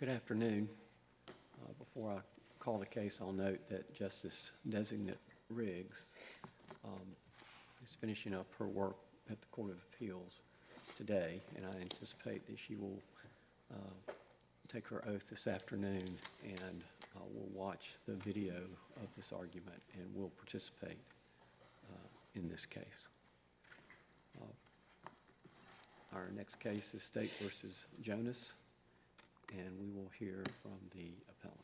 Good afternoon. Uh, Before I call the case, I'll note that Justice Designate Riggs um, is finishing up her work at the Court of Appeals today, and I anticipate that she will uh, take her oath this afternoon, and uh, we'll watch the video of this argument and will participate uh, in this case. Uh, Our next case is State versus Jonas, and we will hear from the appellant.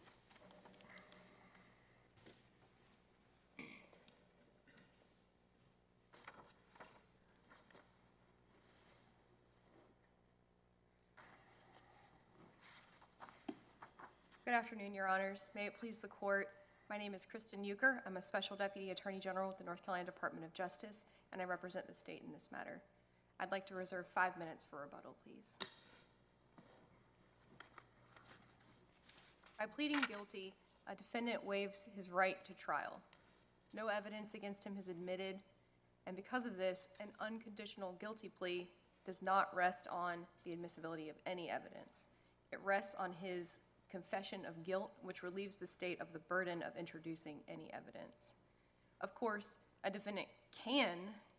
Good afternoon, Your Honors. May it please the Court, my name is Kristin Uicker. I'm a Special Deputy Attorney General with the North Carolina Department of Justice, and I represent the state in this matter. I'd like to reserve five minutes for rebuttal, please. By pleading guilty, a defendant waives his right to trial. No evidence against him is admitted, and because of this, an unconditional guilty plea does not rest on the admissibility of any evidence. It rests on his confession of guilt, which relieves the state of the burden of introducing any evidence. Of course, a defendant can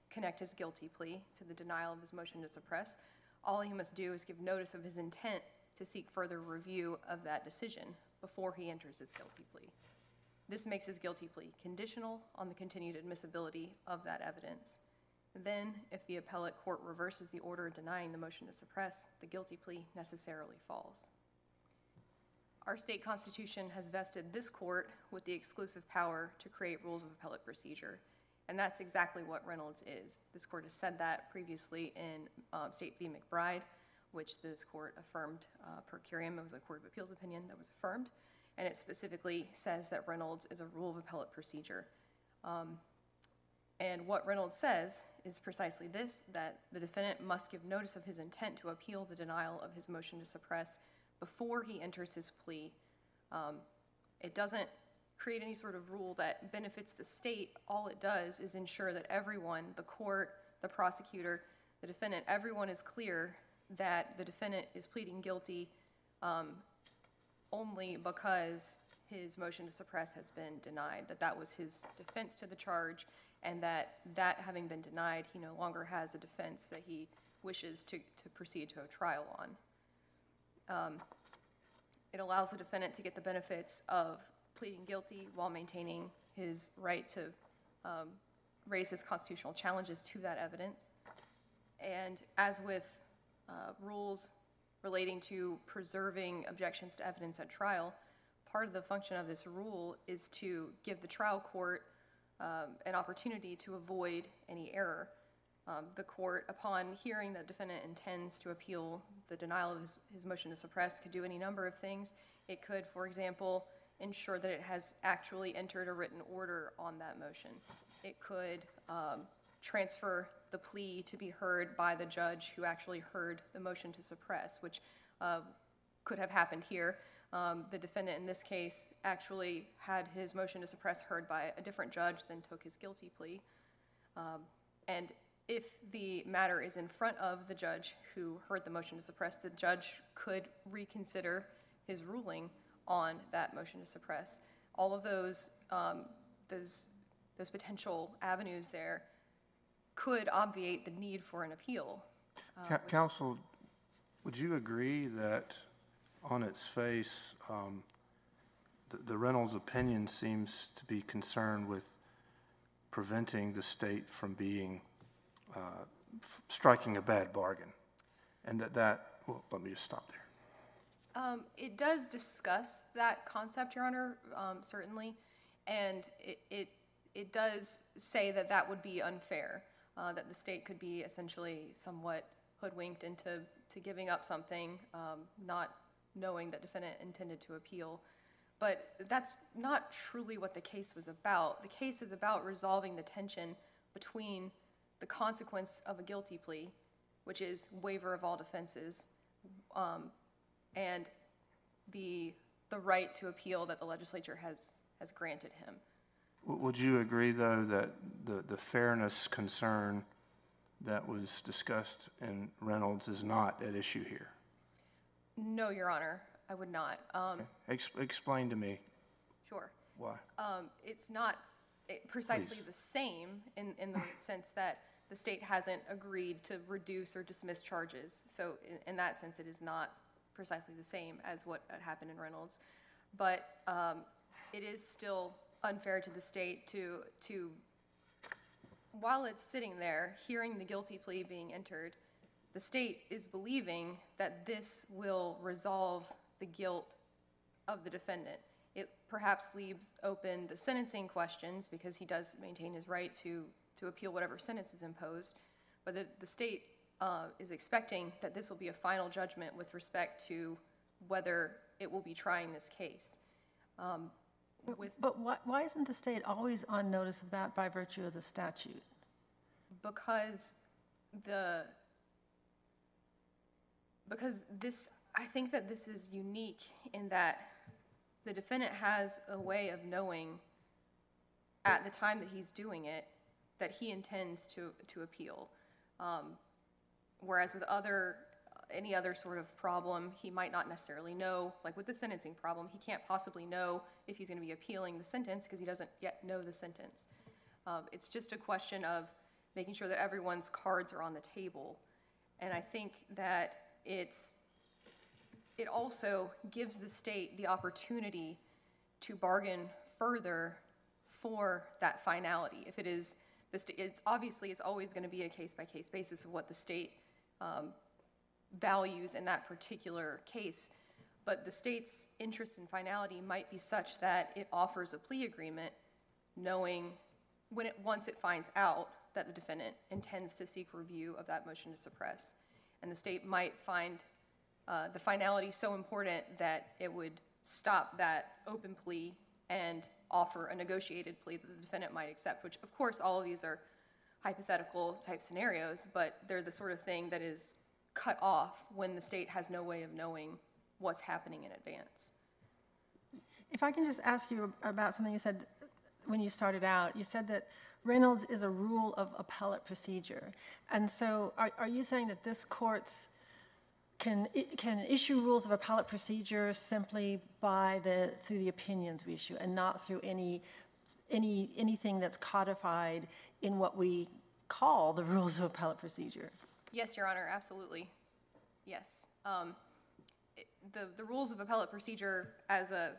connect his guilty plea to the denial of his motion to suppress. All he must do is give notice of his intent to seek further review of that decision before he enters his guilty plea. This makes his guilty plea conditional on the continued admissibility of that evidence. Then, if the appellate court reverses the order denying the motion to suppress, the guilty plea necessarily falls. Our state constitution has vested this court with the exclusive power to create rules of appellate procedure. And that's exactly what Reynolds is. This court has said that previously in um, State v. McBride, which this court affirmed uh, per curiam. It was a Court of Appeals opinion that was affirmed. And it specifically says that Reynolds is a rule of appellate procedure. Um, and what Reynolds says is precisely this that the defendant must give notice of his intent to appeal the denial of his motion to suppress before he enters his plea. Um, it doesn't create any sort of rule that benefits the state. All it does is ensure that everyone, the court, the prosecutor, the defendant, everyone is clear that the defendant is pleading guilty um, only because his motion to suppress has been denied, that that was his defense to the charge, and that that having been denied, he no longer has a defense that he wishes to, to proceed to a trial on. Um, It allows the defendant to get the benefits of pleading guilty while maintaining his right to um, raise his constitutional challenges to that evidence. And as with uh, rules relating to preserving objections to evidence at trial, part of the function of this rule is to give the trial court um, an opportunity to avoid any error. Um, The court, upon hearing that the defendant intends to appeal the denial of his, his motion to suppress, could do any number of things. It could, for example, ensure that it has actually entered a written order on that motion. It could um, transfer the plea to be heard by the judge who actually heard the motion to suppress, which uh, could have happened here. Um, The defendant in this case actually had his motion to suppress heard by a different judge than took his guilty plea. Um, And if the matter is in front of the judge who heard the motion to suppress, the judge could reconsider his ruling on that motion to suppress. All of those, um, those, those potential avenues there could obviate the need for an appeal. Ca- Counsel, would you agree that on its face, um, the- the Reynolds opinion seems to be concerned with preventing the state from being, uh, f- striking a bad bargain? And that that, well, let me just stop there. Um, It does discuss that concept, Your Honor, um, certainly, and it, it, it does say that that would be unfair, uh, that the state could be essentially somewhat hoodwinked into, to giving up something, um, not knowing that defendant intended to appeal. But that's not truly what the case was about. The case is about resolving the tension between the consequence of a guilty plea, which is waiver of all defenses, um, and the, the right to appeal that the legislature has, has granted him. Would you agree, though, that the the fairness concern that was discussed in Reynolds is not at issue here? No, Your Honor. I would not. Um, Ex- Explain to me Sure. why. Um, It's not eh, precisely Please. the same in, in the sense that the state hasn't agreed to reduce or dismiss charges. So in, in that sense, it is not precisely the same as what had happened in Reynolds. But um, it is still unfair to the state to, to, while it's sitting there, hearing the guilty plea being entered, the state is believing that this will resolve the guilt of the defendant. It perhaps leaves open the sentencing questions, because he does maintain his right to, to appeal whatever sentence is imposed. But the, the state uh, is expecting that this will be a final judgment with respect to whether it will be trying this case. Um, With, But why, why isn't the state always on notice of that by virtue of the statute? because the, because this, I think that this is unique in that the defendant has a way of knowing at the time that he's doing it, that he intends to, to appeal. Um, Whereas with other, any other sort of problem, he might not necessarily know, like with the sentencing problem, he can't possibly know if he's gonna be appealing the sentence because he doesn't yet know the sentence. Um, It's just a question of making sure that everyone's cards are on the table. And I think that it's, it also gives the state the opportunity to bargain further for that finality. If it is, the sta- it's, obviously, it's always gonna be a case-by-case basis of what the state um, values in that particular case. But the state's interest in finality might be such that it offers a plea agreement knowing when it, once it finds out that the defendant intends to seek review of that motion to suppress. And the state might find uh, the finality so important that it would stop that open plea and offer a negotiated plea that the defendant might accept, which, of course, all of these are hypothetical type scenarios, but they're the sort of thing that is cut off when the state has no way of knowing what's happening in advance. If I can just ask you about something you said when you started out, you said that Reynolds is a rule of appellate procedure. And so are, are you saying that this court's can, can issue rules of appellate procedure simply by the, through the opinions we issue and not through any, any, anything that's codified in what we call the rules of appellate procedure? Yes, Your Honor, absolutely. Yes. Um, it- The, the rules of appellate procedure as a,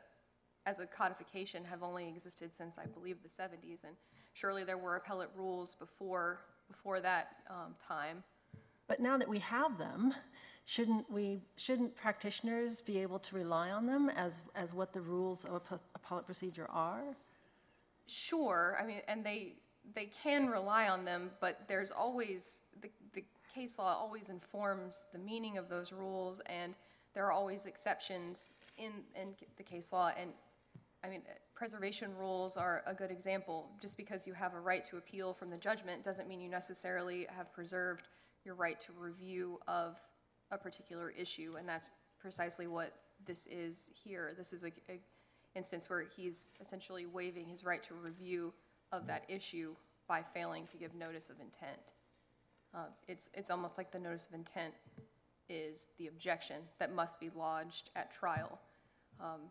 as a codification have only existed since, I believe, the 70s, and surely there were appellate rules before, before that um, time. But now that we have them, shouldn't we, shouldn't practitioners be able to rely on them as, as what the rules of appe- appellate procedure are? Sure, I mean, and they, they can rely on them, but there's always, the, the case law always informs the meaning of those rules, and there are always exceptions in, in the case law, and, I mean, preservation rules are a good example. Just because you have a right to appeal from the judgment doesn't mean you necessarily have preserved your right to review of a particular issue, and that's precisely what this is here. This is a, instance where he's essentially waiving his right to review of that issue by failing to give notice of intent. Uh, It's, it's almost like the notice of intent is the objection that must be lodged at trial. Um,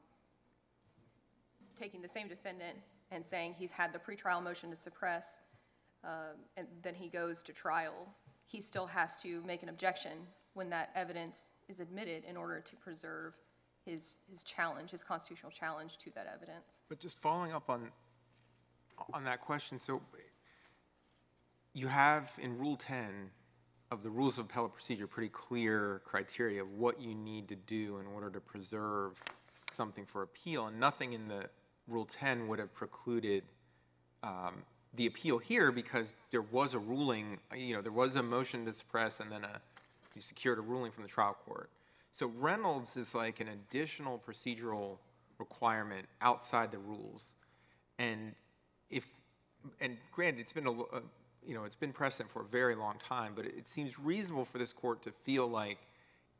Taking the same defendant and saying he's had the pretrial motion to suppress, um, and then he goes to trial, he still has to make an objection when that evidence is admitted in order to preserve his, his challenge, his constitutional challenge to that evidence. But just following up on, on that question, so you have in Rule 10 of the Rules of Appellate Procedure, pretty clear criteria of what you need to do in order to preserve something for appeal, and nothing in the Rule 10 would have precluded um, the appeal here because there was a ruling, you know, there was a motion to suppress and then a, you secured a ruling from the trial court. So Reynolds is like an additional procedural requirement outside the rules. And if, and granted, it's been a, uh, you know, it's been precedent for a very long time, but it, seems reasonable for this court to feel like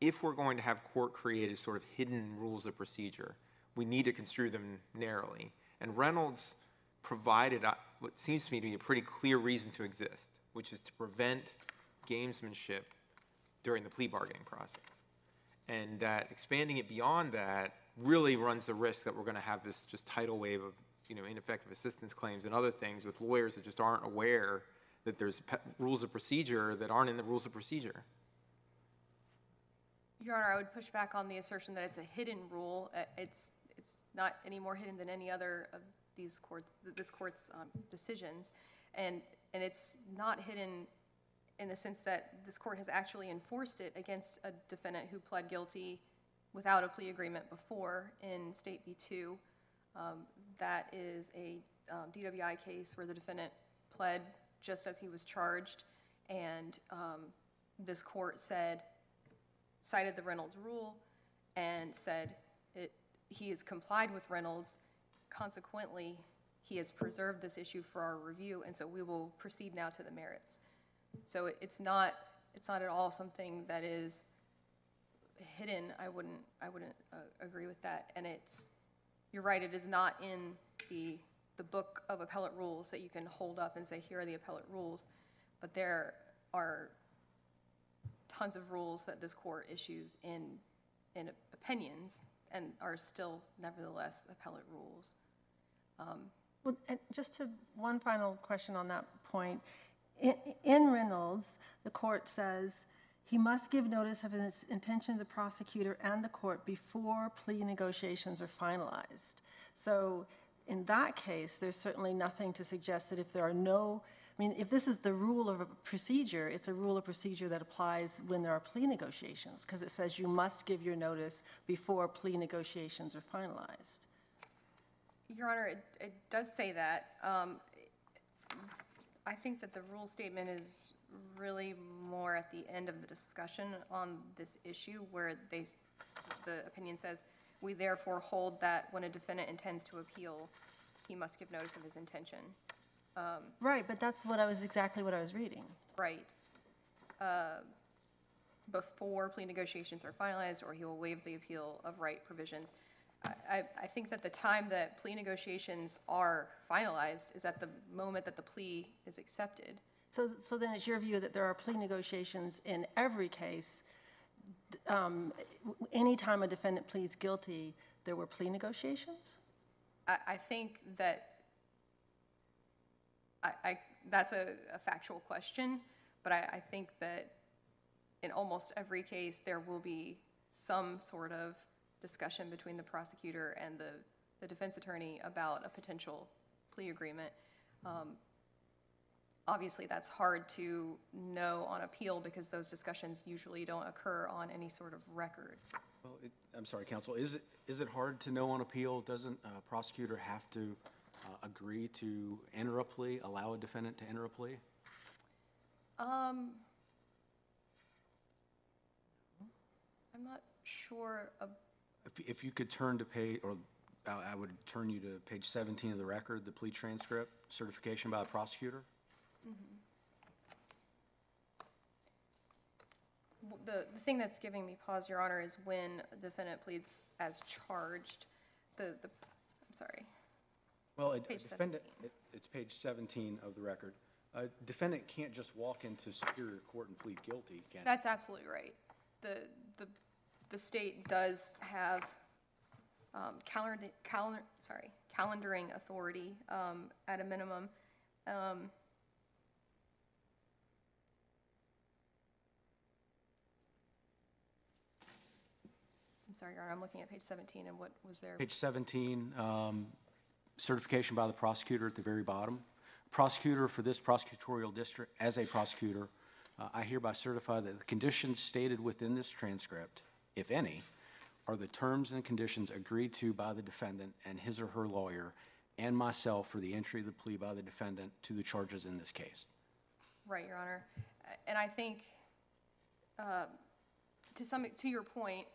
if we're going to have court-created sort of hidden rules of procedure, we need to construe them narrowly. And Reynolds provided uh, what seems to me to be a pretty clear reason to exist, which is to prevent gamesmanship during the plea bargaining process. And that expanding it beyond that really runs the risk that we're gonna have this just tidal wave of, you know, ineffective assistance claims and other things with lawyers that just aren't aware that there's pe- rules of procedure that aren't in the rules of procedure. Your Honor, I would push back on the assertion that it's a hidden rule. Uh, It's, it's not any more hidden than any other of these courts, this court's um, decisions. And, and it's not hidden in the sense that this court has actually enforced it against a defendant who pled guilty without a plea agreement before in State v. Tew. Um, That is a um, DWI case where the defendant pled just as he was charged, and um, this court said, cited the Reynolds rule and said it, he has complied with Reynolds. Consequently, he has preserved this issue for our review, and so we will proceed now to the merits. So it- it's not, it's not at all something that is hidden. I wouldn't, I wouldn't uh, agree with that. And it's, you're right, it is not in the, the book of appellate rules that you can hold up and say, here are the appellate rules. But there are tons of rules that this court issues in, in opinions and are still nevertheless appellate rules. Um, well, and just to, one final question on that point. In- In Reynolds, the court says, "He must give notice of his intention to the prosecutor and the court before plea negotiations are finalized." So in that case, there's certainly nothing to suggest that if there are no, I mean, if this is the rule of a procedure, it's a rule of procedure that applies when there are plea negotiations, because it says you must give your notice before plea negotiations are finalized. Your Honor, it, it does say that. Um, I think that the rule statement is really more at the end of the discussion on this issue where they, the opinion says, "We therefore hold that when a defendant intends to appeal, he must give notice of his intention." Right, but that's what I was, exactly what I was reading. Right. Uh, Before plea negotiations are finalized, or he will waive the appeal of right provisions. I, I, I think that the time that plea negotiations are finalized is at the moment that the plea is accepted. So, so then it's your view that there are plea negotiations in every case? Um, w- Anytime a defendant pleads guilty, there were plea negotiations? I, I think that, I, I, that's a, a factual question, but I, I think that in almost every case, there will be some sort of discussion between the prosecutor and the, the defense attorney about a potential plea agreement. Um, Obviously, that's hard to know on appeal because those discussions usually don't occur on any sort of record. Well, it- I'm sorry, counsel, is it, is it hard to know on appeal? Doesn't a prosecutor have to uh, agree to enter a plea, allow a defendant to enter a plea? Um, I'm not sure If, if you could turn to page, or I I would turn you to page 17 of the record, the plea transcript, certification by a prosecutor? The, the thing that's giving me pause, Your Honor, is when a defendant pleads as charged, the, the, I'm sorry. Well, a Page defendant, it- it's page 17 of the record. A defendant can't just walk into Superior Court and plead guilty, can? That's absolutely right. The, the, the state does have, um, calendar, calendar, sorry, calendaring authority, um, at a minimum. Um, sorry, Your Honor, I'm looking at page seventeen and what was there? Page 17, um, certification by the prosecutor at the very bottom. Prosecutor for this prosecutorial district, as a prosecutor, uh, I hereby certify that the conditions stated within this transcript, if any, are the terms and conditions agreed to by the defendant and his or her lawyer and myself for the entry of the plea by the defendant to the charges in this case. Right, Your Honor. And I think, uh, to some, to your point,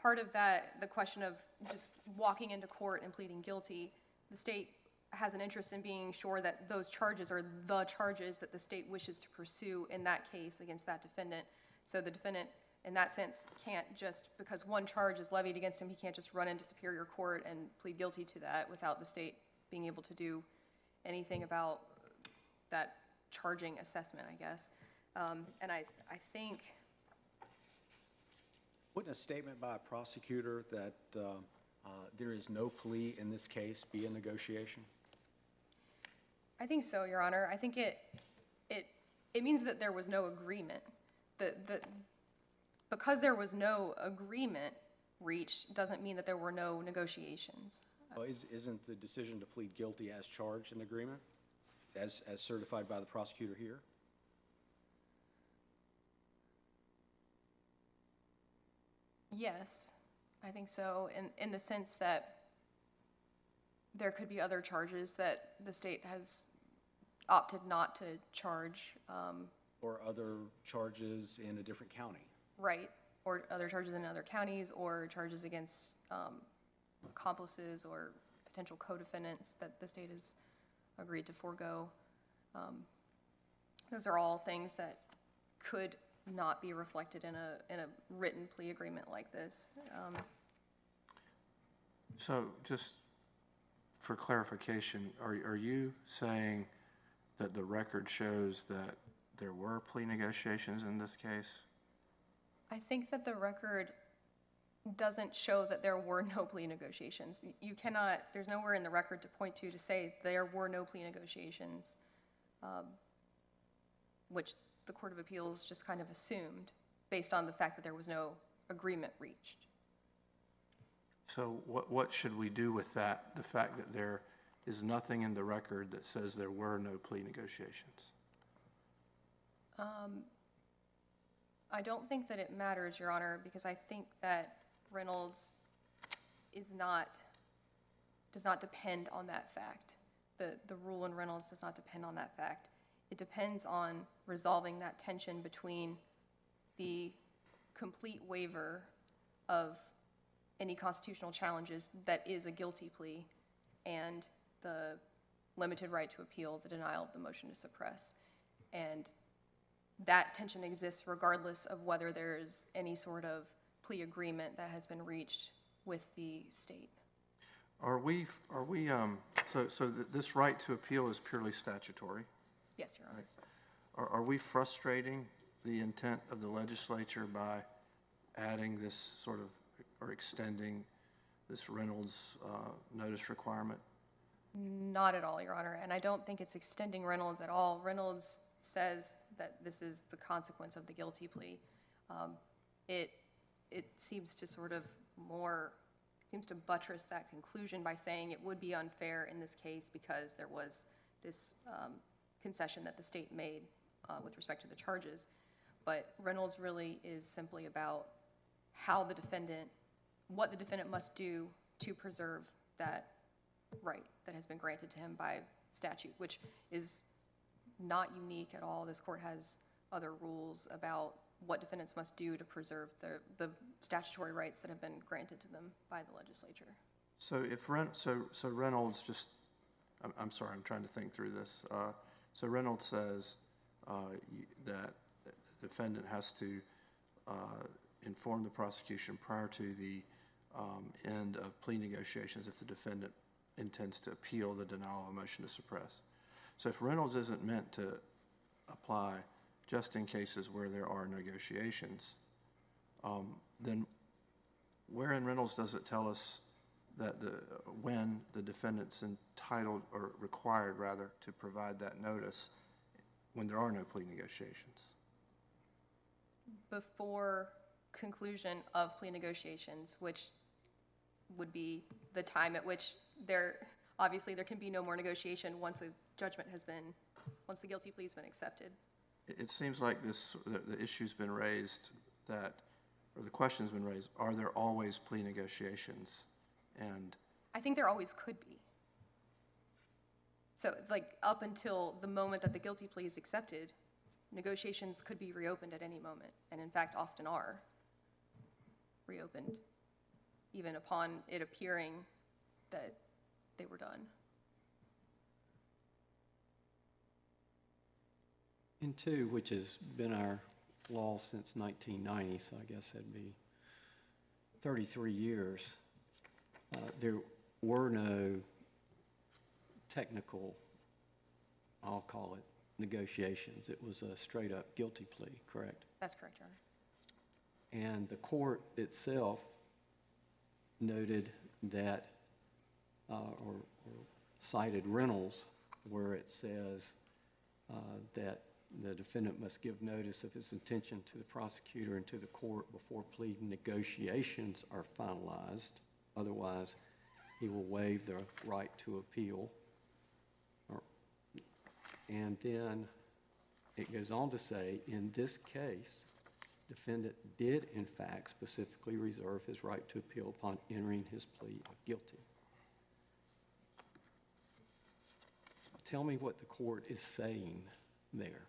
part of that, the question of just walking into court and pleading guilty, the state has an interest in being sure that those charges are the charges that the state wishes to pursue in that case against that defendant. So the defendant, in that sense, can't just, because one charge is levied against him, he can't just run into Superior Court and plead guilty to that without the state being able to do anything about that charging assessment, I guess. Um, And I, I think, Wouldn't a statement by a prosecutor that uh, uh, there is no plea in this case be a negotiation? I think so, Your Honor. I think it, it, it means that there was no agreement. The, the, because there was no agreement reached, doesn't mean that there were no negotiations. Well, is- Isn't the decision to plead guilty as charged an agreement, as as certified by the prosecutor here? Yes, I think so, in, in the sense that there could be other charges that the state has opted not to charge, um, Or other charges in a different county? right? Or other charges in other counties, or charges against, um, accomplices or potential co-defendants that the state has agreed to forego. Um, Those are all things that could not be reflected in a, in a written plea agreement like this. Um, So just for clarification, are, are you saying that the record shows that there were plea negotiations in this case? I think that the record doesn't show that there were no plea negotiations. You cannot, there's nowhere in the record to point to to say there were no plea negotiations, um, which the Court of Appeals just kind of assumed based on the fact that there was no agreement reached. So what, what should we do with that, the fact that there is nothing in the record that says there were no plea negotiations? Um, I don't think that it matters, Your Honor, because I think that Reynolds is not, does not depend on that fact. The, the rule in Reynolds does not depend on that fact. It depends on resolving that tension between the complete waiver of any constitutional challenges that is a guilty plea and the limited right to appeal, the denial of the motion to suppress. And that tension exists regardless of whether there's any sort of plea agreement that has been reached with the state. Are we, are we, um, so, so th- this right to appeal is purely statutory? Yes, Your Honor. Are, are we frustrating the intent of the legislature by adding this sort of, or extending this Reynolds, uh, notice requirement? Not at all, Your Honor, and I don't think it's extending Reynolds at all. Reynolds says that this is the consequence of the guilty plea. Um, It, it seems to sort of more, seems to buttress that conclusion by saying it would be unfair in this case because there was this um, concession that the state made uh, with respect to the charges. But Reynolds really is simply about how the defendant, what the defendant must do to preserve that right that has been granted to him by statute, which is not unique at all. This court has other rules about what defendants must do to preserve the, the statutory rights that have been granted to them by the legislature. So if Ren, so, so Reynolds just, I'm, I'm sorry, I'm trying to think through this. Uh, So Reynolds says uh, that the defendant has to uh, inform the prosecution prior to the um, end of plea negotiations if the defendant intends to appeal the denial of a motion to suppress. So if Reynolds isn't meant to apply just in cases where there are negotiations, um, then where in Reynolds does it tell us that the, when the defendant's entitled, or required rather, to provide that notice when there are no plea negotiations? Before conclusion of plea negotiations, which would be the time at which there, obviously, there can be no more negotiation once a judgment has been, once the guilty plea's been accepted. It, it seems like this, the, the issue's been raised that, or the question's been raised, are there always plea negotiations? And I think there always could be. So, like, up until the moment that the guilty plea is accepted, negotiations could be reopened at any moment, and in fact, often are reopened, even upon it appearing that they were done. In Tew, which has been our law since 1990, so I guess that'd be 33 years, uh, there were no technical, I'll call it, negotiations. It was a straight-up guilty plea, correct? That's correct, Your Honor. And the court itself noted that, uh, or or cited Reynolds, where it says uh, that the defendant must give notice of his intention to the prosecutor and to the court before plea negotiations are finalized. Otherwise, he will waive the right to appeal. And then it goes on to say, in this case, defendant did in fact specifically reserve his right to appeal upon entering his plea of guilty. Tell me what the court is saying there.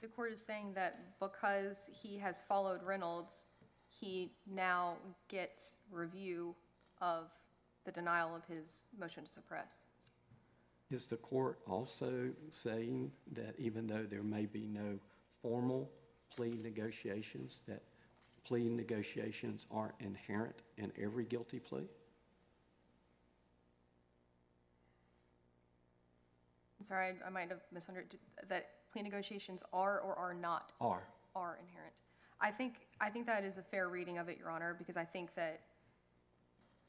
The court is saying that because he has followed Reynolds, he now gets review of the denial of his motion to suppress. Is the court also saying that even though there may be no formal plea negotiations, that plea negotiations are inherent in every guilty plea? I'm sorry, I- I might have misunderstood, that plea negotiations are or are not Are. are inherent. I think, I think that is a fair reading of it, Your Honor, because I think that,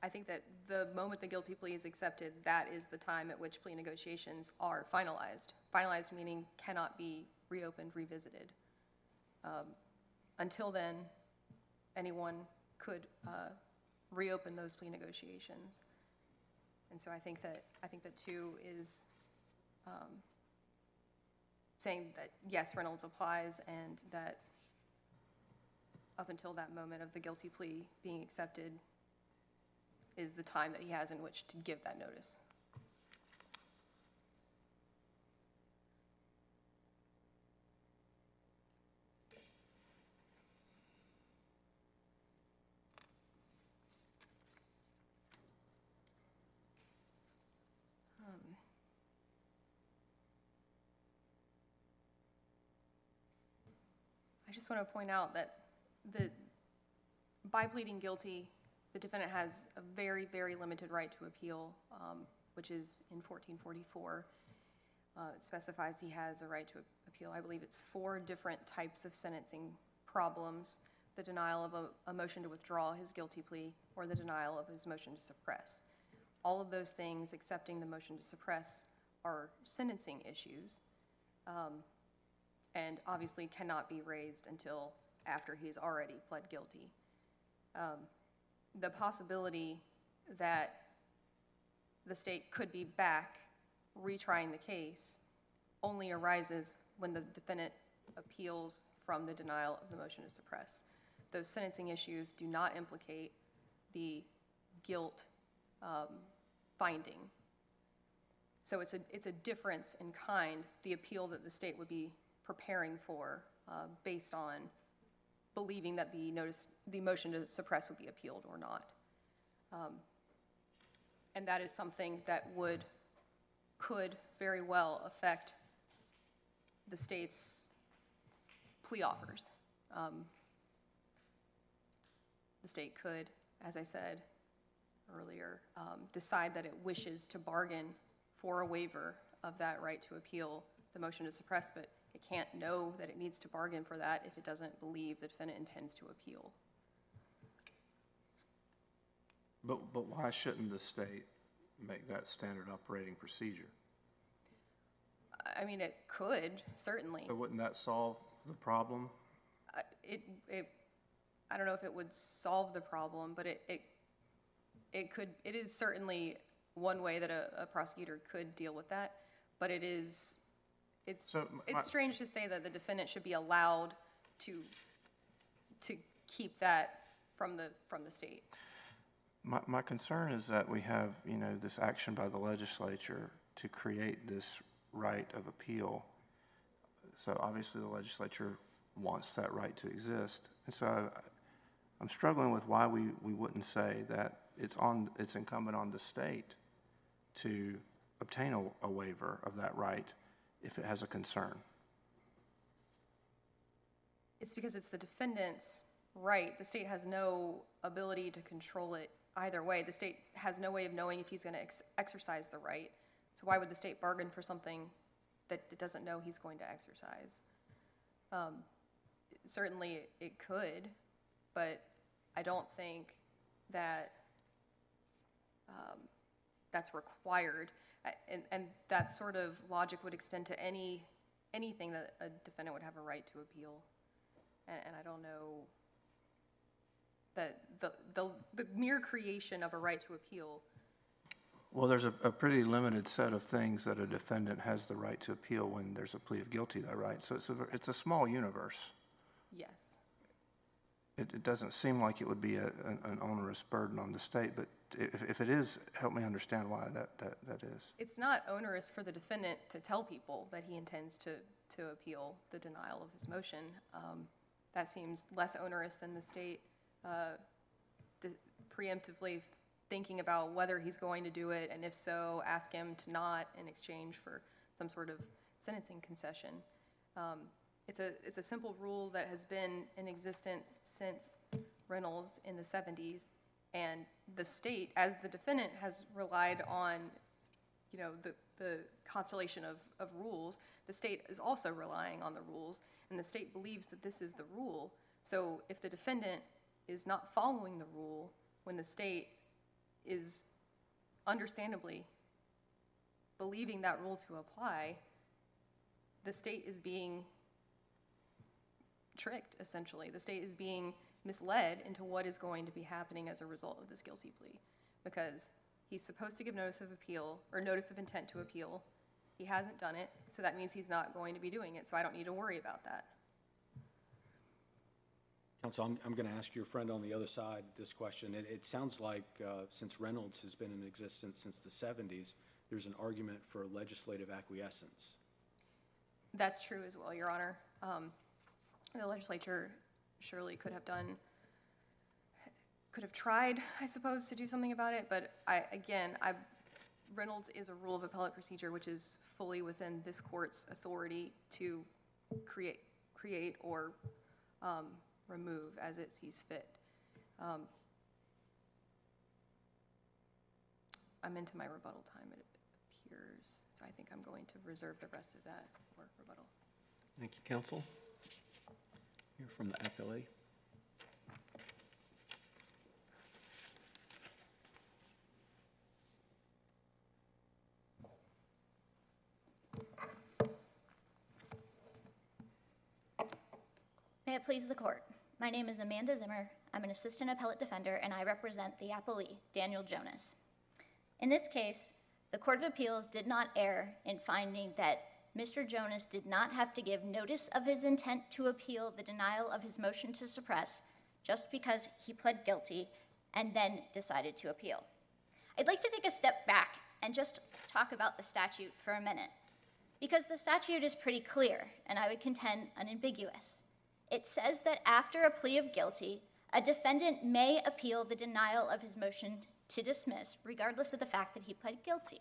I think that the moment the guilty plea is accepted, that is the time at which plea negotiations are finalized. Finalized meaning cannot be reopened, revisited. Um, Until then, anyone could uh, reopen those plea negotiations. And so I think that, I think that Tew is um, saying that, yes, Reynolds applies, and that up until that moment of the guilty plea being accepted is the time that he has in which to give that notice. Um, I just want to point out that the, by pleading guilty, the defendant has a very, very limited right to appeal, um, which is in 1444. Uh, It specifies he has a right to appeal. I believe it's four different types of sentencing problems, the denial of a, a motion to withdraw his guilty plea, or the denial of his motion to suppress. All of those things, accepting the motion to suppress, are sentencing issues and obviously cannot be raised until after he's already pled guilty. Um, The possibility that the state could be back retrying the case only arises when the defendant appeals from the denial of the motion to suppress. Those sentencing issues do not implicate the guilt um, finding. So it's a, it's a difference in kind, the appeal that the state would be preparing for, uh, based on believing that the notice, the motion to suppress would be appealed or not. Um, And that is something that would, could very well affect the state's plea offers. Um, The state could, as I said earlier, um, decide that it wishes to bargain for a waiver of that right to appeal the motion to suppress, but it can't know that it needs to bargain for that if it doesn't believe the defendant intends to appeal. But, but why shouldn't the state make that standard operating procedure? I- mean, it could, certainly. But wouldn't that solve the problem? I- It, it, I don't know if it would solve the problem, but it, it, it could, it is certainly one way that a, a prosecutor could deal with that, but it is, it's, So my- it's strange to say that the defendant should be allowed to, to keep that from the, from the state. My, my concern is that we have, you know, this action by the legislature to create this right of appeal. So obviously, the legislature wants that right to exist. And so I- I'm struggling with why we, we wouldn't say that it's on, it's incumbent on the state to obtain a, a waiver of that right if it has a concern. It's because it's the defendant's right. The state has no ability to control it either way. The state has no way of knowing if he's going to exercise the right. So why would the state bargain for something that it doesn't know he's going to exercise? Um, Certainly, it could, but I don't think that um, that's required. And, and that sort of logic would extend to any, anything that a defendant would have a right to appeal. And, and I don't know that the, the, the mere creation of a right to appeal, Well, there's a, a pretty limited set of things that a defendant has the right to appeal when there's a plea of guilty, though, right? So it's a, it's a small universe. yes. It, it doesn't seem like it would be a, an an onerous burden on the state, but if, if it is, help me understand why that, that, that is. It's not onerous for the defendant to tell people that he intends to, to appeal the denial of his motion. Um, That seems less onerous than the state uh, preemptively thinking about whether he's going to do it, and if so, ask him to not in exchange for some sort of sentencing concession. Um, It's a, it's a simple rule that has been in existence since Reynolds in the 70s, and the state, as the defendant, has relied on you know, the, the constellation of, of rules, the state is also relying on the rules, and the state believes that this is the rule. So if the defendant is not following the rule, when the state is understandably believing that rule to apply, the state is being tricked, essentially. The state is being misled into what is going to be happening as a result of this guilty plea. Because he's supposed to give notice of appeal, or notice of intent to appeal. He hasn't done it, so that means he's not going to be doing it, so I don't need to worry about that. Counsel, I'm, I'm going to ask your friend on the other side this question. It, it sounds like, uh, since Reynolds has been in existence since the 70s, there's an argument for legislative acquiescence. That's true as well, Your Honor. Um, The legislature surely could have done, could have tried, I suppose, to do something about it, but I, again, I, Reynolds is a rule of appellate procedure which is fully within this court's authority to create, create or um, remove as it sees fit. Um, I'm into my rebuttal time, it appears, so I think I'm going to reserve the rest of that for rebuttal. Thank you, counsel. From the appellee. May it please the court. My name is Amanda Zimmer. I'm an assistant appellate defender, and I represent the appellee, Daniel Jonas. In this case, the Court of Appeals did not err in finding that Mr. Jonas did not have to give notice of his intent to appeal the denial of his motion to suppress just because he pled guilty and then decided to appeal. I'd like to take a step back and just talk about the statute for a minute because the statute is pretty clear and I would contend unambiguous. It says that after a plea of guilty, a defendant may appeal the denial of his motion to dismiss, regardless of the fact that he pled guilty.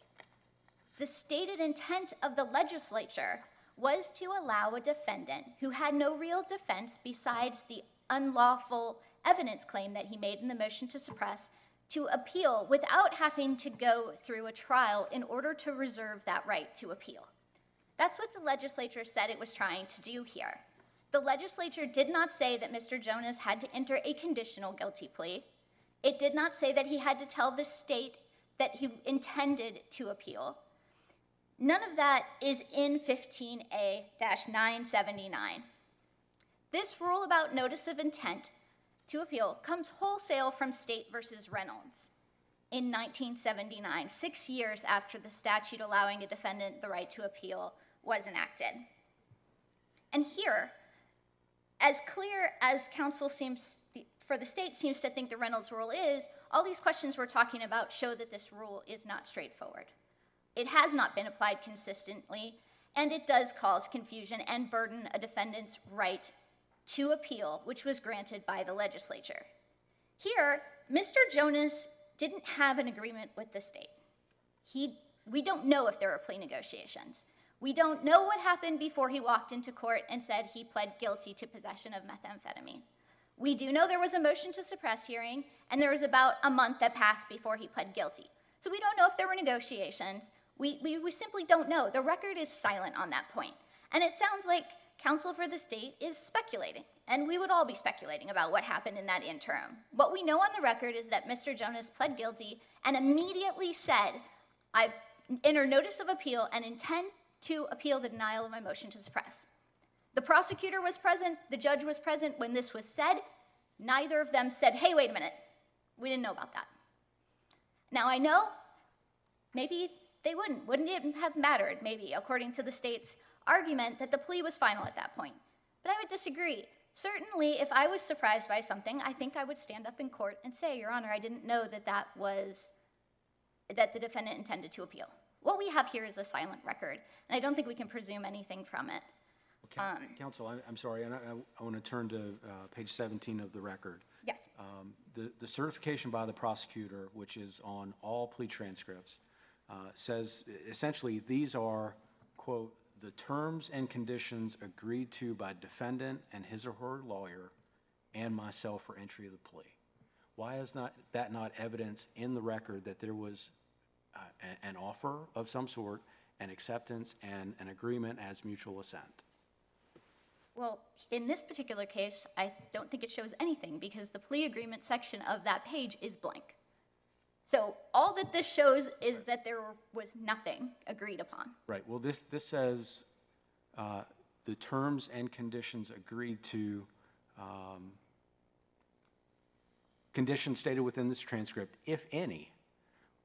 The stated intent of the legislature was to allow a defendant who had no real defense besides the unlawful evidence claim that he made in the motion to suppress to appeal without having to go through a trial in order to reserve that right to appeal. That's what the legislature said it was trying to do here. The legislature did not say that Mr. Jonas had to enter a conditional guilty plea. It did not say that he had to tell the state that he intended to appeal. None of that is in 15A 979. This rule about notice of intent to appeal comes wholesale from State versus Reynolds in 1979, six years after the statute allowing a defendant the right to appeal was enacted. And here, as clear as counsel seems, for the state seems to think the Reynolds rule is, all these questions we're talking about show that this rule is not straightforward. It has not been applied consistently, and it does cause confusion and burden a defendant's right to appeal, which was granted by the legislature. Here, Mr. Jonas didn't have an agreement with the state. He, we don't know if there were plea negotiations. We don't know what happened before he walked into court and said he pled guilty to possession of methamphetamine. We do know there was a motion to suppress hearing, and there was about a month that passed before he pled guilty. So we don't know if there were negotiations. We, we, we simply don't know. The record is silent on that point. And it sounds like counsel for the state is speculating, and we would all be speculating about what happened in that interim. What we know on the record is that Mr. Jonas pled guilty and immediately said, I enter notice of appeal and intend to appeal the denial of my motion to suppress. The prosecutor was present, the judge was present when this was said. Neither of them said, hey, wait a minute, we didn't know about that. Now, I know maybe they wouldn't. Wouldn't it have mattered, maybe, according to the state's argument, that the plea was final at that point? But I would disagree. Certainly, if I was surprised by something, I think I would stand up in court and say, Your Honor, I didn't know that that was, that the defendant intended to appeal. What we have here is a silent record, and I don't think we can presume anything from it. Coun- Counsel, I- I'm sorry, and I, I want to turn to uh, page 17 of the record. Yes. Um, The, the certification by the prosecutor, which is on all plea transcripts, uh, says essentially, these are, quote, "the terms and conditions agreed to by defendant and his or her lawyer and myself for entry of the plea." Why is not, that not evidence in the record that there was uh, a- an offer of some sort, an acceptance, and an agreement as mutual assent? Well, in this particular case, I don't think it shows anything because the plea agreement section of that page is blank. So all that this shows is that there was nothing agreed upon. Right, well, this, this says, uh, the terms and conditions agreed to, um, conditions stated within this transcript, if any,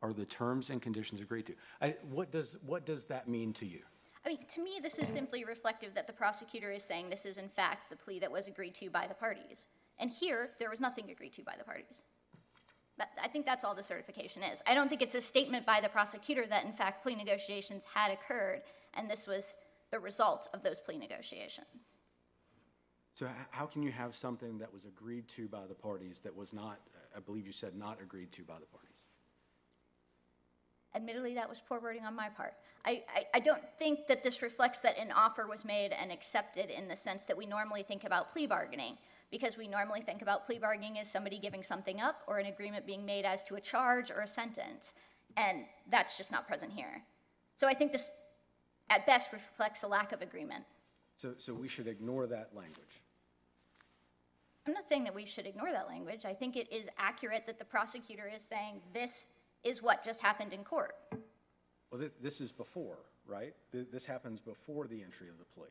are the terms and conditions agreed to. I, what does, what does that mean to you? I mean, to me, this is simply reflective that the prosecutor is saying this is in fact the plea that was agreed to by the parties. And here, there was nothing agreed to by the parties. I think that's all the certification is. I don't think it's a statement by the prosecutor that in fact plea negotiations had occurred and this was the result of those plea negotiations. So how can you have something that was agreed to by the parties that was not, I believe you said not agreed to by the parties? Admittedly, that was poor wording on my part. I, I, I don't think that this reflects that an offer was made and accepted in the sense that we normally think about plea bargaining, because we normally think about plea bargaining as somebody giving something up or an agreement being made as to a charge or a sentence, and that's just not present here. So I think this, at best, reflects a lack of agreement. So, so we should ignore that language? I'm not saying that we should ignore that language. I think it is accurate that the prosecutor is saying this is what just happened in court. Well, this, this is before, right? Th- This happens before the entry of the plea.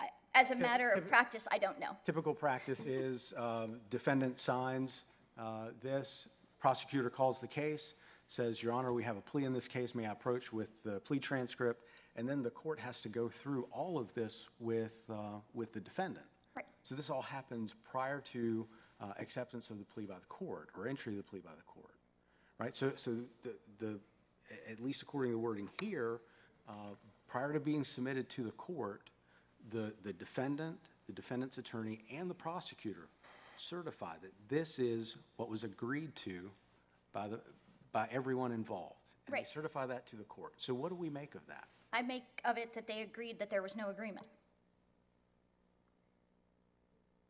I- As a matter of practice, I don't know. Typical practice is um, defendant signs uh, this, prosecutor calls the case, says, Your Honor, we have a plea in this case, may I approach with the plea transcript? And then the court has to go through all of this with, uh, with the defendant. Right. So this all happens prior to uh, acceptance of the plea by the court or entry of the plea by the court, right? So, so the, the, at least according to the wording here, uh, prior to being submitted to the court, the, the defendant, the defendant's attorney, and the prosecutor certify that this is what was agreed to by the, by everyone involved. And they certify that to the court. So what do we make of that? I make of it that they agreed that there was no agreement.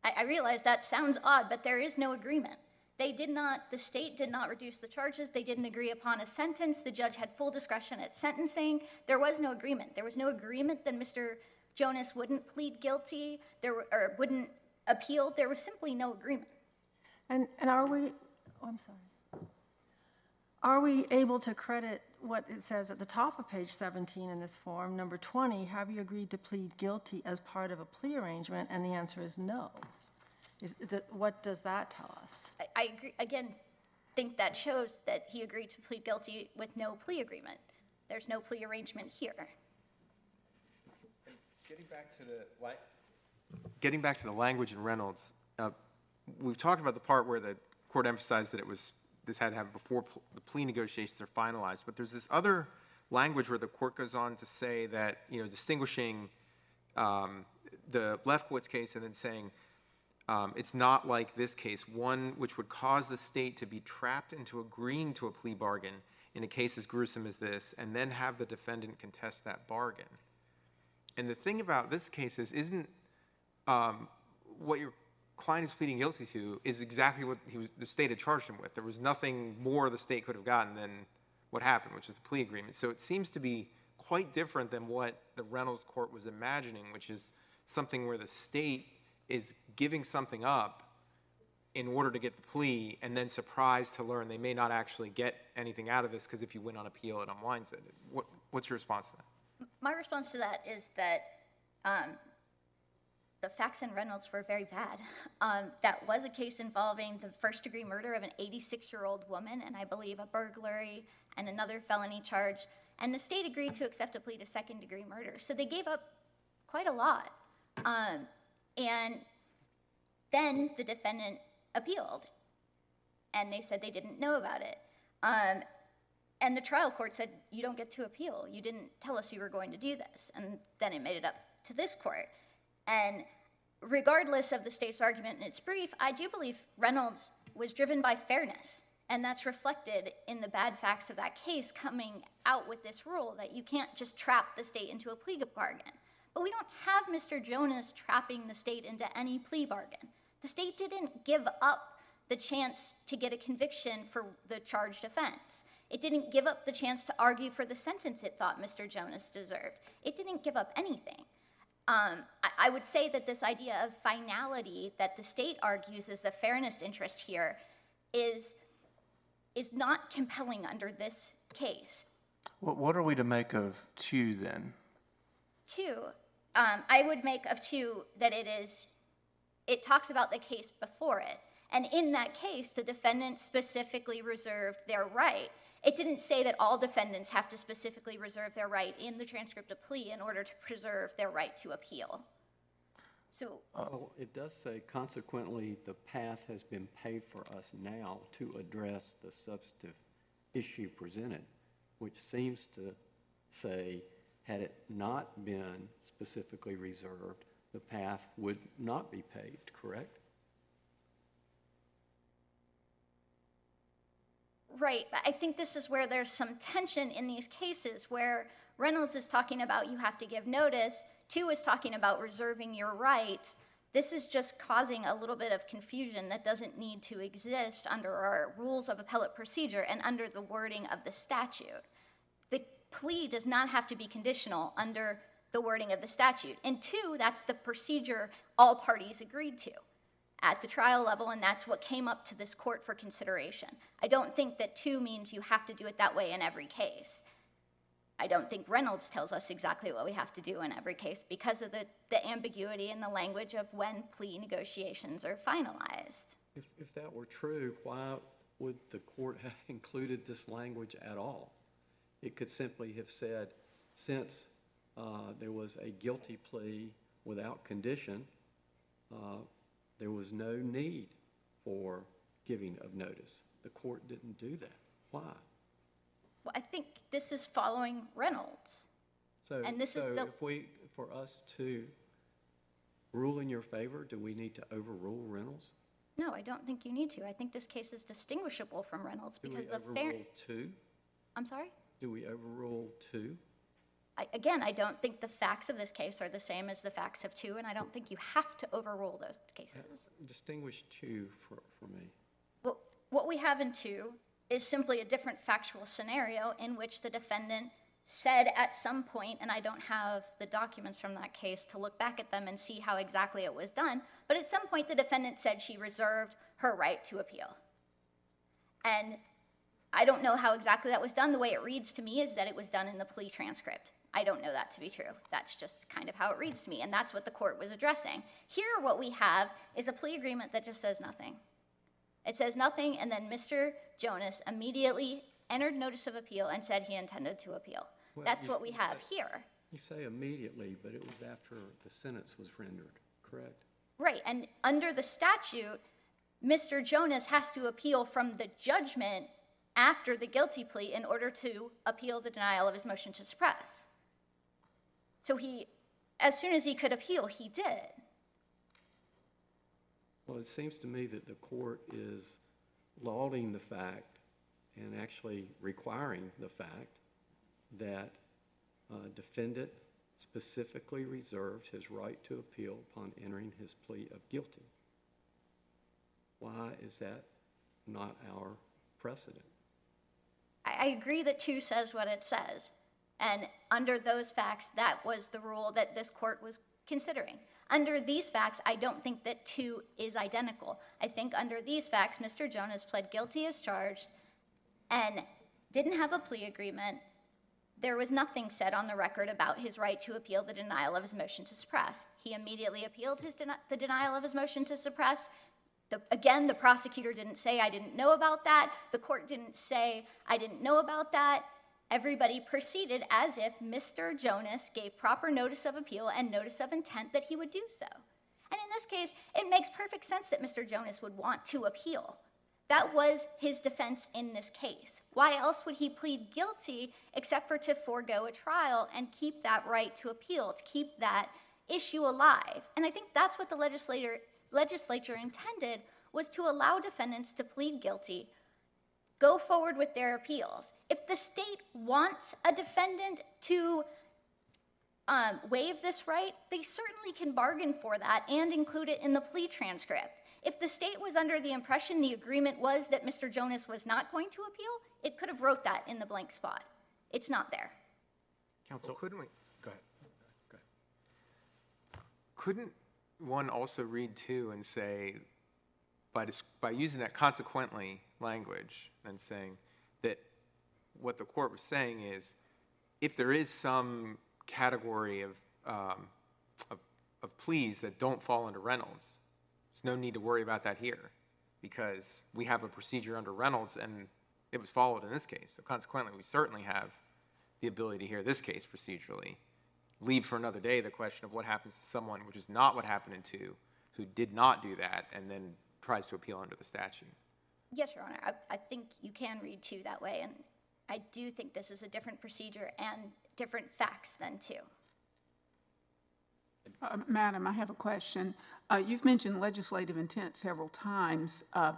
I, I realize that sounds odd, but there is no agreement. They did not, the state did not reduce the charges. They didn't agree upon a sentence. The judge had full discretion at sentencing. There was no agreement. There was no agreement that Mr. Jonas wouldn't plead guilty, there, were- or wouldn't appeal. There was simply no agreement. And, and are we, oh, I'm sorry. Are we able to credit what it says at the top of page 17 in this form, number 20, have you agreed to plead guilty as part of a plea arrangement? And the answer is no. Is, that- what does that tell us? I, I agree, again, think that shows that he agreed to plead guilty with no plea agreement. There's no plea arrangement here. Getting back to the, like, getting back to the language in Reynolds, uh, we've talked about the part where the court emphasized that it was, this had to happen before pl- the plea negotiations are finalized, but there's this other language where the court goes on to say that, you know, distinguishing um, the Lefkowitz case and then saying, um, it's not like this case, one which would cause the state to be trapped into agreeing to a plea bargain in a case as gruesome as this, and then have the defendant contest that bargain. And the thing about this case is, isn't um, what your client is pleading guilty to is exactly what was, the state had charged him with. There was nothing more the state could have gotten than what happened, which is the plea agreement. So it seems to be quite different than what the Reynolds court was imagining, which is something where the state is giving something up in order to get the plea, and then surprised to learn they may not actually get anything out of this, because if you win on appeal, it unwinds it. What, what's your response to that? My response to that is that um, the facts in Reynolds were very bad. Um, that was a case involving the first degree murder of an 86 year old woman, and I believe a burglary and another felony charge. And the state agreed to accept a plea to second degree murder. So they gave up quite a lot. Um, and then the defendant appealed, and they said they didn't know about it. Um, and the trial court said, You don't get to appeal. You didn't tell us you were going to do this. And then it made it up to this court. And regardless of the state's argument in its brief, I do believe Reynolds was driven by fairness. And that's reflected in the bad facts of that case coming out with this rule that you can't just trap the state into a plea bargain. But we don't have Mr. Jonas trapping the state into any plea bargain. The state didn't give up the chance to get a conviction for the charged offense. It didn't give up the chance to argue for the sentence it thought Mr. Jonas deserved. It didn't give up anything. Um, I, I would say that this idea of finality that the state argues is the fairness interest here is, is not compelling under this case. What, what are we to make of Tew then? Tew, um, I would make of Tew that it is, it talks about the case before it. And in that case, the defendant specifically reserved their right. It didn't say that all defendants have to specifically reserve their right in the transcript of plea in order to preserve their right to appeal. So, uh, Well, it does say consequently, the path has been paved for us now to address the substantive issue presented, which seems to say, had it not been specifically reserved, the path would not be paved, correct? Right, but I think this is where there's some tension in these cases where Reynolds is talking about you have to give notice, Tew is talking about reserving your rights. This is just causing a little bit of confusion that doesn't need to exist under our rules of appellate procedure and under the wording of the statute. The plea does not have to be conditional under the wording of the statute. And Tew, that's the procedure all parties agreed to at the trial level, and that's what came up to this court for consideration. I don't think that Tew means you have to do it that way in every case. I don't think Reynolds tells us exactly what we have to do in every case because of the, the ambiguity in the language of when plea negotiations are finalized. If, if that were true, why would the court have included this language at all? It could simply have said, since uh, there was a guilty plea without condition, uh, there was no need for giving of notice. The court didn't do that. Why? Well, I think this is following Reynolds. So, And this is the- if we, for us to rule in your favor, do we need to overrule Reynolds? No, I don't think you need to. I think this case is distinguishable from Reynolds Do we because the fair. overrule Tew? I'm sorry? Do we overrule Tew? I, again, I don't think the facts of this case are the same as the facts of Tew, and I don't think you have to overrule those cases. Uh, distinguish Tew for, for me. Well, what we have in Tew is simply a different factual scenario in which the defendant said at some point, and I don't have the documents from that case to look back at them and see how exactly it was done, but at some point the defendant said she reserved her right to appeal. And I don't know how exactly that was done. The way it reads to me is that it was done in the plea transcript. I don't know that to be true. That's just kind of how it reads to me, and that's what the court was addressing. Here, what we have is a plea agreement that just says nothing. It says nothing, and then Mr. Jonas immediately entered notice of appeal and said he intended to appeal. Well, That's what we have here. You say immediately, but it was after the sentence was rendered, correct? Right, and under the statute, Mr. Jonas has to appeal from the judgment after the guilty plea in order to appeal the denial of his motion to suppress. So he, as soon as he could appeal, he did. Well, it seems to me that the court is lauding the fact and actually requiring the fact that uh, defendant specifically reserved his right to appeal upon entering his plea of guilty. Why is that not our precedent? I, I agree that Tew says what it says, And under those facts, that was the rule that this court was considering. Under these facts, I don't think that Tew is identical. I think under these facts, Mr. Jonas pled guilty as charged and didn't have a plea agreement. There was nothing said on the record about his right to appeal the denial of his motion to suppress. He immediately appealed his deni- the denial of his motion to suppress. The, again, the prosecutor didn't say, I didn't know about that. The court didn't say, I didn't know about that. Everybody proceeded as if Mr. Jonas gave proper notice of appeal and notice of intent that he would do so. And in this case, it makes perfect sense that Mr. Jonas would want to appeal. That was his defense in this case. Why else would he plead guilty except for to forego a trial and keep that right to appeal, to keep that issue alive? And I think that's what the legislature intended was to allow defendants to plead guilty, go forward with their appeals. If the state wants a defendant to um, waive this right, they certainly can bargain for that and include it in the plea transcript. If the state was under the impression the agreement was that Mr. Jonas was not going to appeal, it could have wrote that in the blank spot. It's not there. Counsel, couldn't we, Go ahead. Go ahead. couldn't one also read Tew and say, by, dis- by using that consequently language and saying that what the court was saying is, if there is some category of, um, of, of pleas that don't fall under Reynolds, there's no need to worry about that here, because we have a procedure under Reynolds and it was followed in this case. So consequently, we certainly have the ability to hear this case procedurally. Leave for another day the question of what happens to someone, which is not what happened in Tew, who did not do that and then tries to appeal under the statute. Yes, Your Honor, I, I think you can read Tew that way, and I do think this is a different procedure and different facts than Tew. Uh, Madam, I have a question. Uh, You've mentioned legislative intent several times. Uh,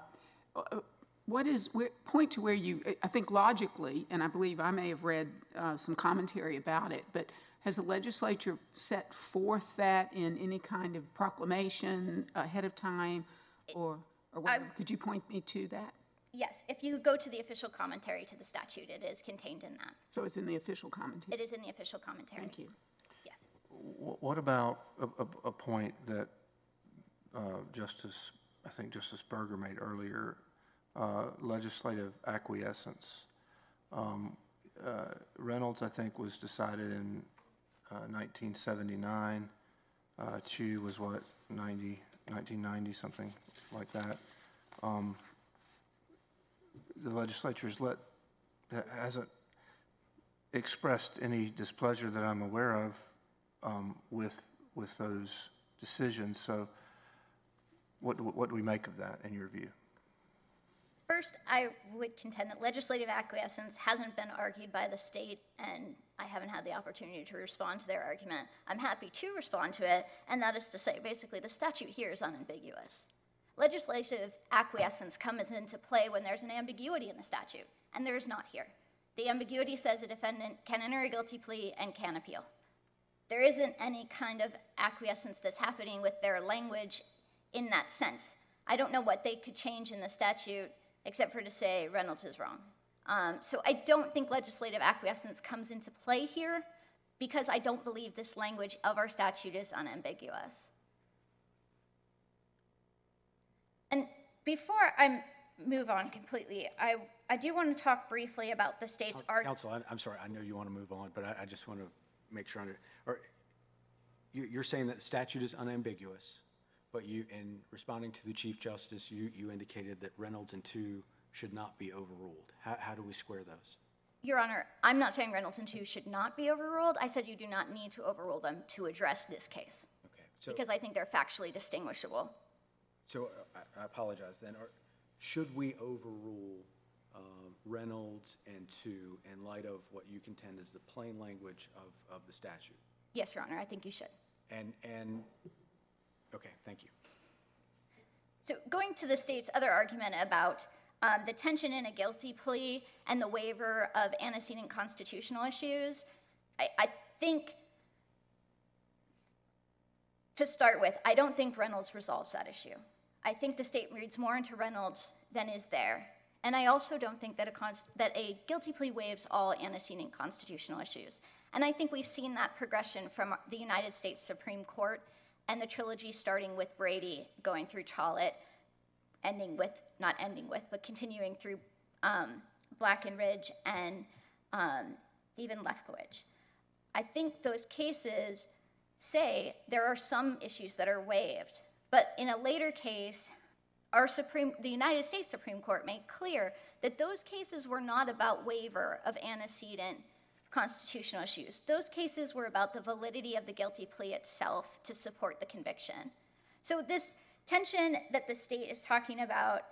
uh, What is, where- point to where you, I think logically, and I believe I may have read uh, some commentary about it, but has the legislature set forth that in any kind of proclamation ahead of time or, or whatever? Could you point me to that? Yes, if you go to the official commentary to the statute, it is contained in that. So it's in the official commentary? It is in the official commentary. Thank you. Yes. Wh- What about a, a, a point that uh, Justice, I think Justice Berger made earlier, uh, legislative acquiescence? Um, uh, Reynolds, I think, was decided in uh, 1979. Uh, Tew was what, 90, 1990, something like that. Um, The legislature's let, hasn't expressed any displeasure that I'm aware of um, with, with those decisions. So what, what do we make of that, in your view? First, I would contend that legislative acquiescence hasn't been argued by the state, and I haven't had the opportunity to respond to their argument. I'm happy to respond to it, and that is to say, basically, the statute here is unambiguous. Legislative acquiescence comes into play when there's an ambiguity in the statute, and there is not here. The ambiguity says a defendant can enter a guilty plea and can appeal. There isn't any kind of acquiescence that's happening with their language in that sense. I don't know what they could change in the statute except for to say Reynolds is wrong. Um, so I don't think legislative acquiescence comes into play here because I don't believe this language of our statute is unambiguous. And before I move on completely, I, I do want to talk briefly about the state's argument. Counsel, I- I'm sorry, I know you want to move on, but I, I just want to make sure, under- or, you, you're saying that the statute is unambiguous, but you, in responding to the Chief Justice, you, you indicated that Reynolds and Tew should not be overruled. How, how do we square those? Your Honor, I'm not saying Reynolds and Tew should not be overruled. I said you do not need to overrule them to address this case Okay, so, because I think they're factually distinguishable. so uh, I, I apologize then, or, should we overrule, um, Reynolds and Tew in light of what you contend is the plain language of, of the statute? Yes, Your Honor, I think you should. And, and, okay, thank you. So going to the state's other argument about um, the tension in a guilty plea and the waiver of antecedent constitutional issues, I, I think, to start with, I don't think Reynolds resolves that issue. I think the state reads more into Reynolds than is there. And I also don't think that a, const- that a guilty plea waives all antecedent constitutional issues. And I think we've seen that progression from the United States Supreme Court and the trilogy starting with Brady, going through Tollett, ending with, not ending with, but continuing through um, Blackledge and um, even Lefkowitz. I think those cases say there are some issues that are waived, but in a later case, our Supreme, the United States Supreme Court made clear that those cases were not about waiver of antecedent constitutional issues. Those cases were about the validity of the guilty plea itself to support the conviction. So this tension that the state is talking about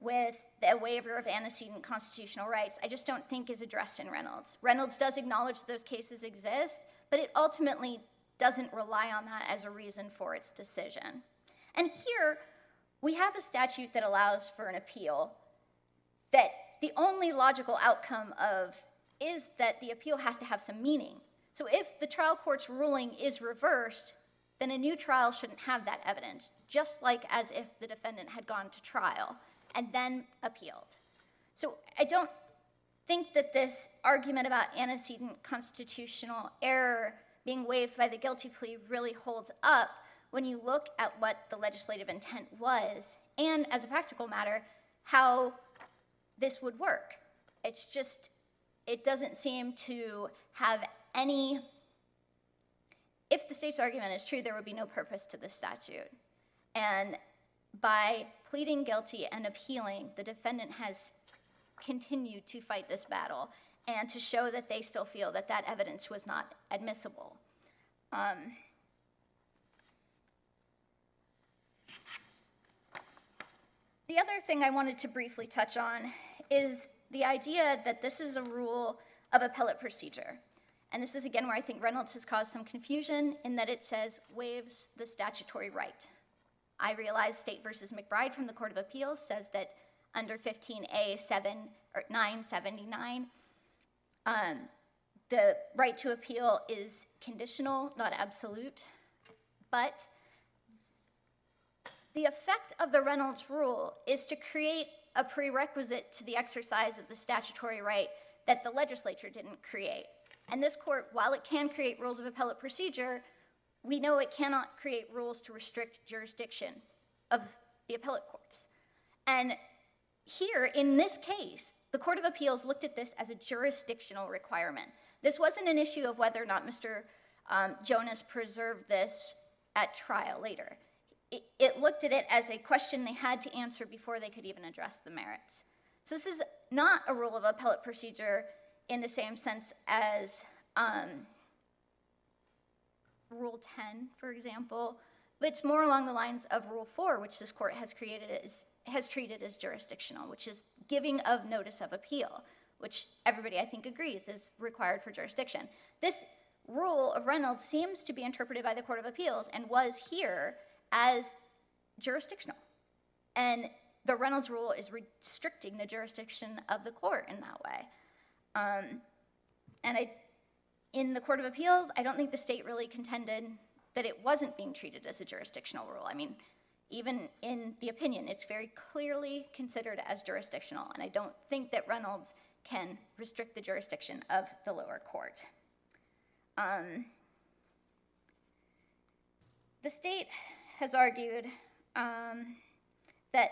with the waiver of antecedent constitutional rights, I just don't think is addressed in Reynolds. Reynolds does acknowledge those cases exist, but it ultimately doesn't rely on that as a reason for its decision. And here, we have a statute that allows for an appeal that the only logical outcome of is that the appeal has to have some meaning. So if the trial court's ruling is reversed, then a new trial shouldn't have that evidence, just like as if the defendant had gone to trial and then appealed. So I don't think that this argument about antecedent constitutional error being waived by the guilty plea really holds up when you look at what the legislative intent was and, as a practical matter, how this would work. It's just, it doesn't seem to have any. If the state's argument is true, there would be no purpose to this statute. And by pleading guilty and appealing, the defendant has continued to fight this battle and to show that they still feel that that evidence was not admissible. Um, the other thing I wanted to briefly touch on is the idea that this is a rule of appellate procedure. And this is again where I think Reynolds has caused some confusion in that it says waives the statutory right. I realize State versus McBride from the Court of Appeals says that under 15A 7 or 979, um, the right to appeal is conditional, not absolute. But the effect of the Reynolds rule is to create a prerequisite to the exercise of the statutory right that the legislature didn't create. And this court, while it can create rules of appellate procedure, we know it cannot create rules to restrict jurisdiction of the appellate courts. And here, in this case, the Court of Appeals looked at this as a jurisdictional requirement. This wasn't an issue of whether or not Mr. Um, Jonas preserved this at trial later. It, it looked at it as a question they had to answer before they could even address the merits. So this is not a rule of appellate procedure in the same sense as um, Rule 10, for example, but it's more along the lines of Rule 4, which this court has created as has treated as jurisdictional, which is giving of notice of appeal, which everybody I think agrees is required for jurisdiction. This rule of Reynolds seems to be interpreted by the Court of Appeals and was here as jurisdictional. And the Reynolds rule is restricting the jurisdiction of the court in that way. Um, and I, in the Court of Appeals, I don't think the state really contended that it wasn't being treated as a jurisdictional rule. I mean, even in the opinion, it's very clearly considered as jurisdictional, and I don't think that Reynolds can restrict the jurisdiction of the lower court. Um, the state has argued um, that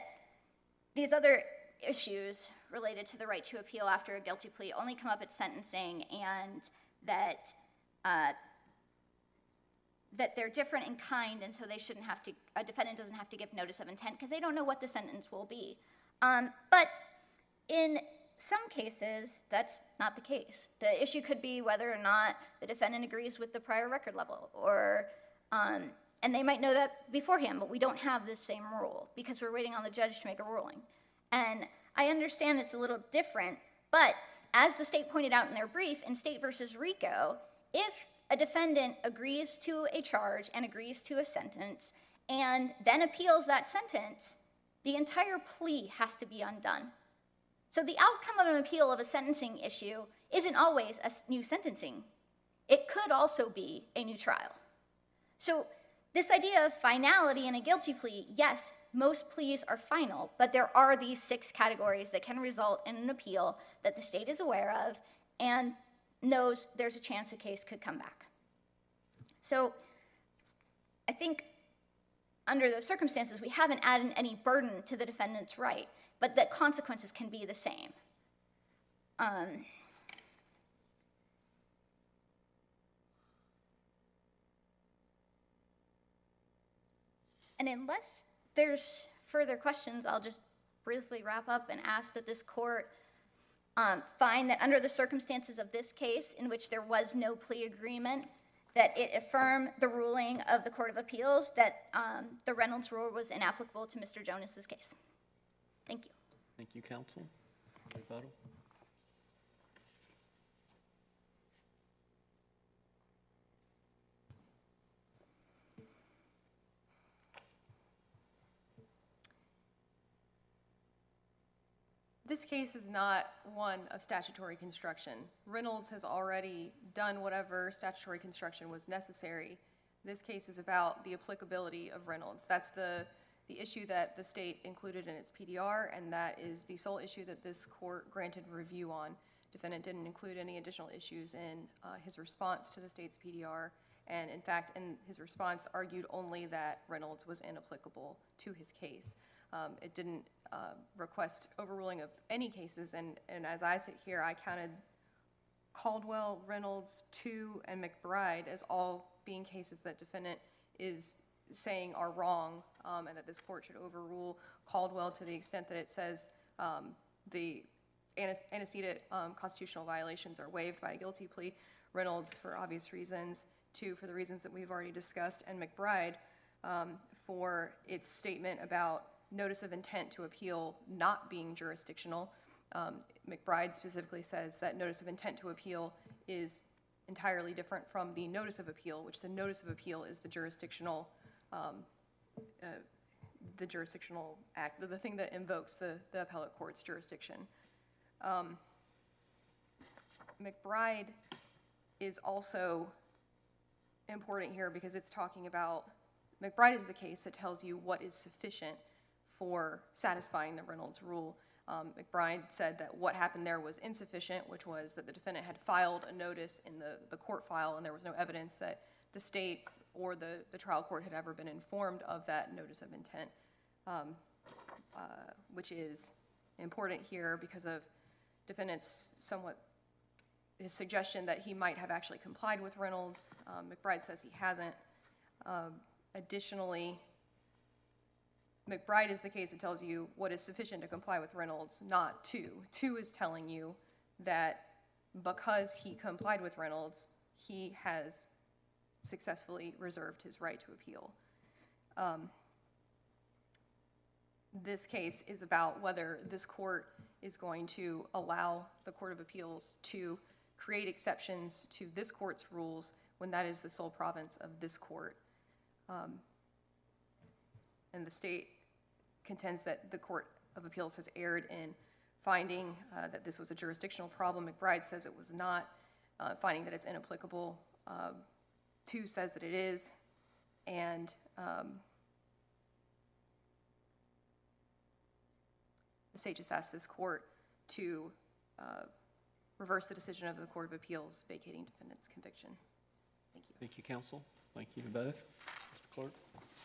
these other issues related to the right to appeal after a guilty plea only come up at sentencing and that uh, that they're different in kind and so they shouldn't have to a defendant doesn't have to give notice of intent because they don't know what the sentence will be. Um, but in some cases that's not the case. The issue could be whether or not the defendant agrees with the prior record level or um, and they might know that beforehand but we don't have the same rule because we're waiting on the judge to make a ruling and i understand it's a little different but as the state pointed out in their brief in state versus rico if a defendant agrees to a charge and agrees to a sentence and then appeals that sentence, the entire plea has to be undone. So the outcome of an appeal of a sentencing issue isn't always a new sentencing. It could also be a new trial. So this idea of finality in a guilty plea, yes, most pleas are final, but there are these six categories that can result in an appeal that the state is aware of and knows there's a chance a case could come back. So I think under those circumstances, we haven't added any burden to the defendant's right, but that consequences can be the same. Um, And unless there's further questions, I'll just briefly wrap up and ask that this court um, find that under the circumstances of this case, in which there was no plea agreement, that it affirm the ruling of the Court of Appeals that um, the Reynolds rule was inapplicable to Mr. Jonas's case. Thank you. Thank you, counsel. Rebuttal? This case is not one of statutory construction. Reynolds has already done whatever statutory construction was necessary. This case is about the applicability of Reynolds. That's the, the issue that the state included in its PDR, and that is the sole issue that this court granted review on. Defendant didn't include any additional issues in uh, his response to the state's PDR, and in fact, in his response, argued only that Reynolds was inapplicable to his case. Um, It didn't uh, request overruling of any cases, and, and as I sit here, I counted Caldwell, Reynolds, Tew, and McBride as all being cases that defendant is saying are wrong, um, and that this court should overrule Caldwell to the extent that it says um, the ante- antecedent um, constitutional violations are waived by a guilty plea. Reynolds, for obvious reasons, Tew, for the reasons that we've already discussed, and McBride um, for its statement about notice of intent to appeal not being jurisdictional. Um, McBride specifically says that notice of intent to appeal is entirely different from the notice of appeal, which the notice of appeal is the jurisdictional, um, uh, the jurisdictional act, the thing that invokes the, the appellate court's jurisdiction. Um, McBride is also important here because it's talking about, McBride is the case that tells you what is sufficient for satisfying the Reynolds rule. Um, McBride said that what happened there was insufficient, which was that the defendant had filed a notice in the, the court file, and there was no evidence that the state or the, the trial court had ever been informed of that notice of intent, um, uh, which is important here because of defendant's somewhat his suggestion that he might have actually complied with Reynolds. Um, McBride says he hasn't. Um, Additionally, McBride is the case that tells you what is sufficient to comply with Reynolds, not Tew. Tew is telling you that because he complied with Reynolds, he has successfully reserved his right to appeal. Um, This case is about whether this court is going to allow the Court of Appeals to create exceptions to this court's rules when that is the sole province of this court. Um, And the state contends that the Court of Appeals has erred in finding uh, that this was a jurisdictional problem. McBride says it was not, uh, finding that it's inapplicable. Um, Tew says that it is, and um, the state just asked this court to uh, reverse the decision of the Court of Appeals vacating defendant's conviction. Thank you. Thank you, counsel. Thank you to both. Mr. Clerk?